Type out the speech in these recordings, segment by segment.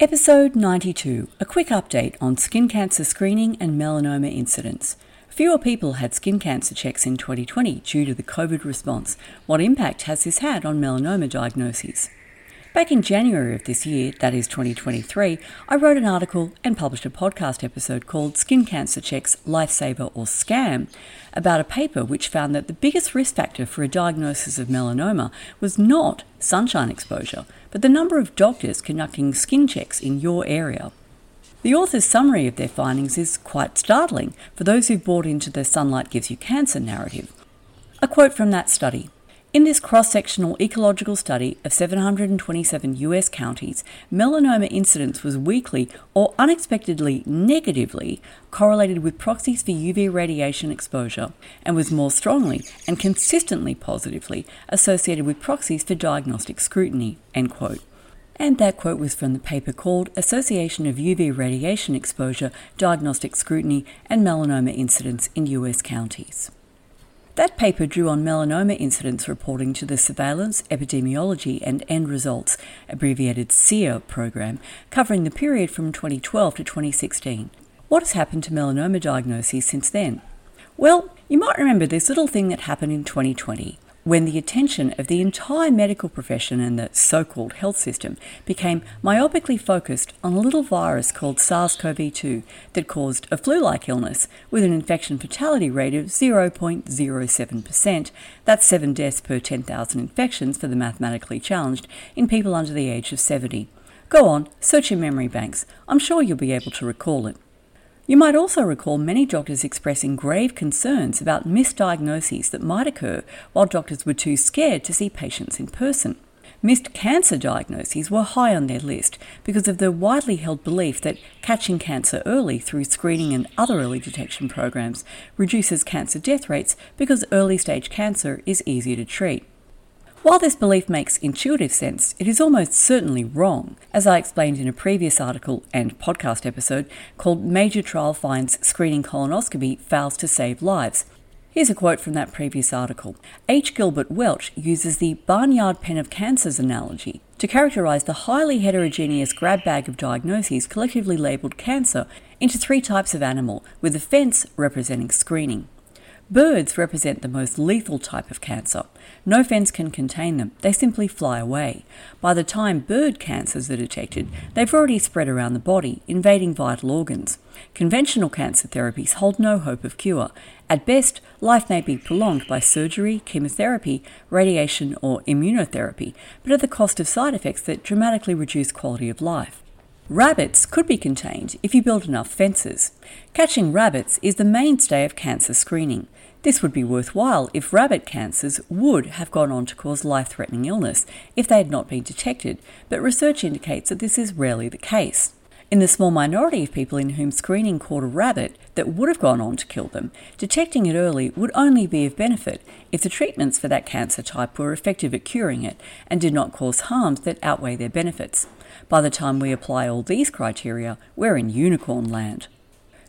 Episode 92 A quick update on skin cancer screening and melanoma incidence. Fewer people had skin cancer checks in 2020 due to the COVID response. What impact has this had on melanoma diagnoses? Back in January of this year, that is 2023, I wrote an article and published a podcast episode called Skin Cancer Checks Lifesaver or Scam about a paper which found that the biggest risk factor for a diagnosis of melanoma was not sunshine exposure, but the number of doctors conducting skin checks in your area. The author's summary of their findings is quite startling for those who've bought into the sunlight gives you cancer narrative. A quote from that study in this cross sectional ecological study of 727 US counties, melanoma incidence was weakly or unexpectedly negatively correlated with proxies for UV radiation exposure and was more strongly and consistently positively associated with proxies for diagnostic scrutiny. End quote. And that quote was from the paper called Association of UV Radiation Exposure, Diagnostic Scrutiny, and Melanoma Incidence in US Counties. That paper drew on melanoma incidence reporting to the Surveillance, Epidemiology and End Results, abbreviated SEER program, covering the period from 2012 to 2016. What has happened to melanoma diagnoses since then? Well, you might remember this little thing that happened in 2020 when the attention of the entire medical profession and the so called health system became myopically focused on a little virus called SARS CoV 2 that caused a flu like illness with an infection fatality rate of 0.07%. That's 7 deaths per 10,000 infections for the mathematically challenged in people under the age of 70. Go on, search your memory banks. I'm sure you'll be able to recall it. You might also recall many doctors expressing grave concerns about misdiagnoses that might occur while doctors were too scared to see patients in person. Missed cancer diagnoses were high on their list because of the widely held belief that catching cancer early through screening and other early detection programs reduces cancer death rates because early stage cancer is easier to treat. While this belief makes intuitive sense, it is almost certainly wrong, as I explained in a previous article and podcast episode called Major Trial Finds Screening Colonoscopy Fails to Save Lives. Here's a quote from that previous article. H. Gilbert Welch uses the barnyard pen of cancers analogy to characterize the highly heterogeneous grab bag of diagnoses collectively labeled cancer into three types of animal, with the fence representing screening. Birds represent the most lethal type of cancer. No fence can contain them, they simply fly away. By the time bird cancers are detected, they've already spread around the body, invading vital organs. Conventional cancer therapies hold no hope of cure. At best, life may be prolonged by surgery, chemotherapy, radiation, or immunotherapy, but at the cost of side effects that dramatically reduce quality of life. Rabbits could be contained if you build enough fences. Catching rabbits is the mainstay of cancer screening. This would be worthwhile if rabbit cancers would have gone on to cause life threatening illness if they had not been detected, but research indicates that this is rarely the case. In the small minority of people in whom screening caught a rabbit that would have gone on to kill them, detecting it early would only be of benefit if the treatments for that cancer type were effective at curing it and did not cause harms that outweigh their benefits. By the time we apply all these criteria, we're in unicorn land.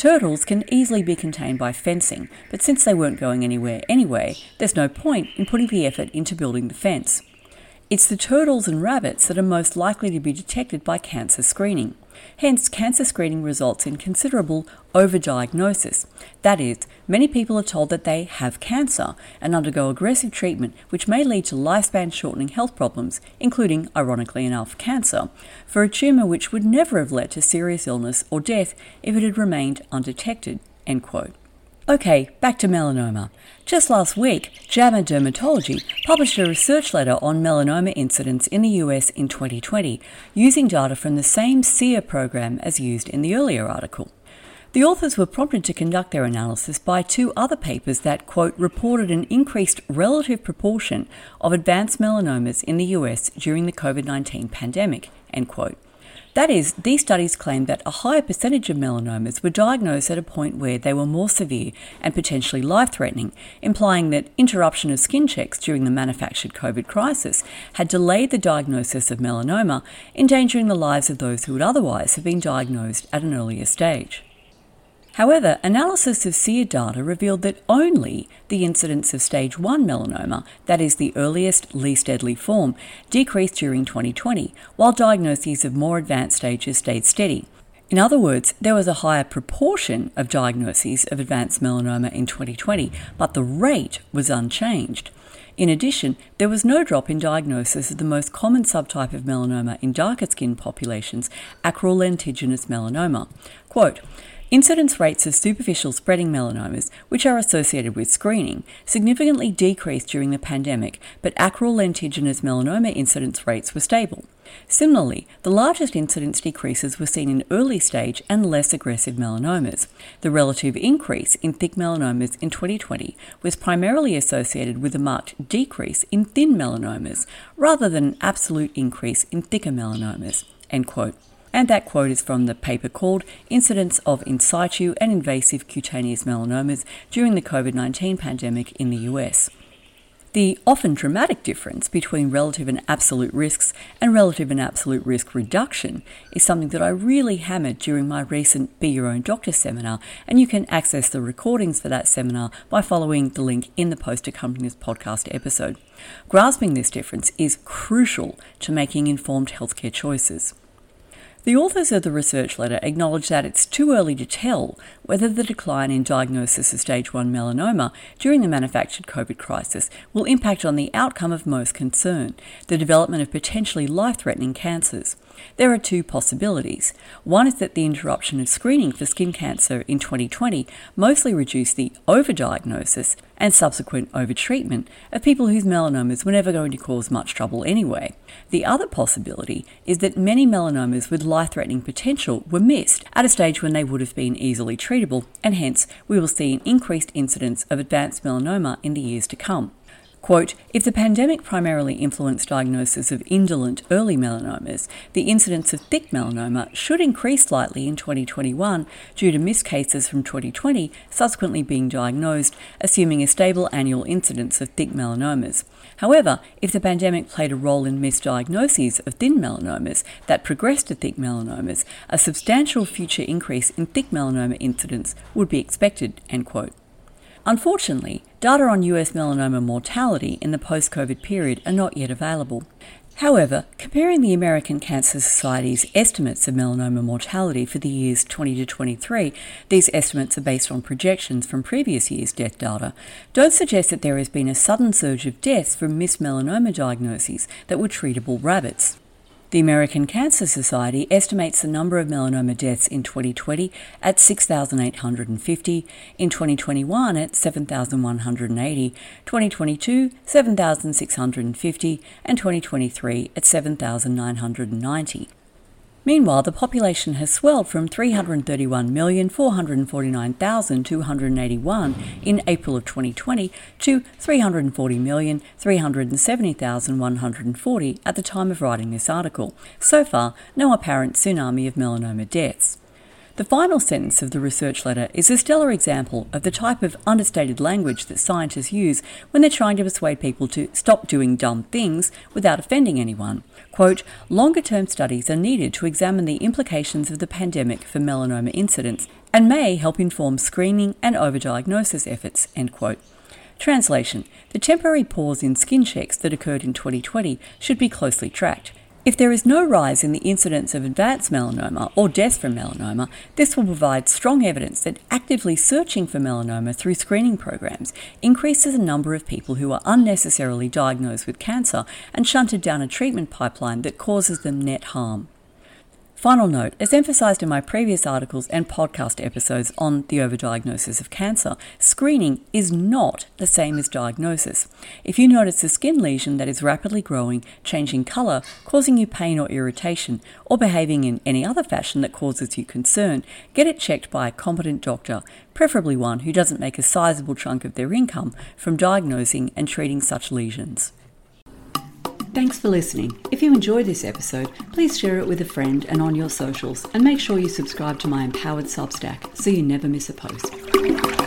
Turtles can easily be contained by fencing, but since they weren't going anywhere anyway, there's no point in putting the effort into building the fence. It's the turtles and rabbits that are most likely to be detected by cancer screening. Hence, cancer screening results in considerable overdiagnosis. That is, many people are told that they have cancer and undergo aggressive treatment, which may lead to lifespan shortening health problems, including, ironically enough, cancer, for a tumour which would never have led to serious illness or death if it had remained undetected. End quote. Okay, back to melanoma. Just last week, JAMA Dermatology published a research letter on melanoma incidence in the US in 2020, using data from the same SEER program as used in the earlier article. The authors were prompted to conduct their analysis by two other papers that, quote, reported an increased relative proportion of advanced melanomas in the US during the COVID 19 pandemic, end quote. That is, these studies claimed that a higher percentage of melanomas were diagnosed at a point where they were more severe and potentially life threatening, implying that interruption of skin checks during the manufactured COVID crisis had delayed the diagnosis of melanoma, endangering the lives of those who would otherwise have been diagnosed at an earlier stage. However, analysis of SEER data revealed that only the incidence of stage 1 melanoma, that is the earliest, least deadly form, decreased during 2020, while diagnoses of more advanced stages stayed steady. In other words, there was a higher proportion of diagnoses of advanced melanoma in 2020, but the rate was unchanged. In addition, there was no drop in diagnosis of the most common subtype of melanoma in darker skin populations, acral lentiginous melanoma. Quote, Incidence rates of superficial spreading melanomas, which are associated with screening, significantly decreased during the pandemic, but acral lentiginous melanoma incidence rates were stable. Similarly, the largest incidence decreases were seen in early stage and less aggressive melanomas. The relative increase in thick melanomas in 2020 was primarily associated with a marked decrease in thin melanomas, rather than an absolute increase in thicker melanomas. End quote. And that quote is from the paper called Incidence of In situ and Invasive Cutaneous Melanomas During the COVID 19 Pandemic in the US. The often dramatic difference between relative and absolute risks and relative and absolute risk reduction is something that I really hammered during my recent Be Your Own Doctor seminar, and you can access the recordings for that seminar by following the link in the post accompanying this podcast episode. Grasping this difference is crucial to making informed healthcare choices. The authors of the research letter acknowledge that it's too early to tell whether the decline in diagnosis of stage 1 melanoma during the manufactured COVID crisis will impact on the outcome of most concern the development of potentially life threatening cancers. There are two possibilities. One is that the interruption of screening for skin cancer in 2020 mostly reduced the overdiagnosis and subsequent overtreatment of people whose melanomas were never going to cause much trouble anyway. The other possibility is that many melanomas with life threatening potential were missed at a stage when they would have been easily treatable, and hence we will see an increased incidence of advanced melanoma in the years to come. Quote, if the pandemic primarily influenced diagnosis of indolent early melanomas, the incidence of thick melanoma should increase slightly in 2021 due to missed cases from 2020 subsequently being diagnosed, assuming a stable annual incidence of thick melanomas. However, if the pandemic played a role in misdiagnoses of thin melanomas that progressed to thick melanomas, a substantial future increase in thick melanoma incidence would be expected. End quote. Unfortunately, data on US melanoma mortality in the post COVID period are not yet available. However, comparing the American Cancer Society's estimates of melanoma mortality for the years 20 to 23, these estimates are based on projections from previous years' death data, don't suggest that there has been a sudden surge of deaths from missed melanoma diagnoses that were treatable rabbits. The American Cancer Society estimates the number of melanoma deaths in 2020 at 6,850, in 2021 at 7,180, 2022 7,650, and 2023 at 7,990. Meanwhile, the population has swelled from 331,449,281 in April of 2020 to 340,370,140 at the time of writing this article. So far, no apparent tsunami of melanoma deaths. The final sentence of the research letter is a stellar example of the type of understated language that scientists use when they're trying to persuade people to stop doing dumb things without offending anyone. Quote, longer term studies are needed to examine the implications of the pandemic for melanoma incidence and may help inform screening and overdiagnosis efforts, end quote. Translation The temporary pause in skin checks that occurred in 2020 should be closely tracked. If there is no rise in the incidence of advanced melanoma or death from melanoma, this will provide strong evidence that actively searching for melanoma through screening programs increases the number of people who are unnecessarily diagnosed with cancer and shunted down a treatment pipeline that causes them net harm. Final note as emphasized in my previous articles and podcast episodes on the overdiagnosis of cancer, screening is not the same as diagnosis. If you notice a skin lesion that is rapidly growing, changing color, causing you pain or irritation, or behaving in any other fashion that causes you concern, get it checked by a competent doctor, preferably one who doesn't make a sizable chunk of their income from diagnosing and treating such lesions. Thanks for listening. If you enjoyed this episode, please share it with a friend and on your socials, and make sure you subscribe to my Empowered Substack so you never miss a post.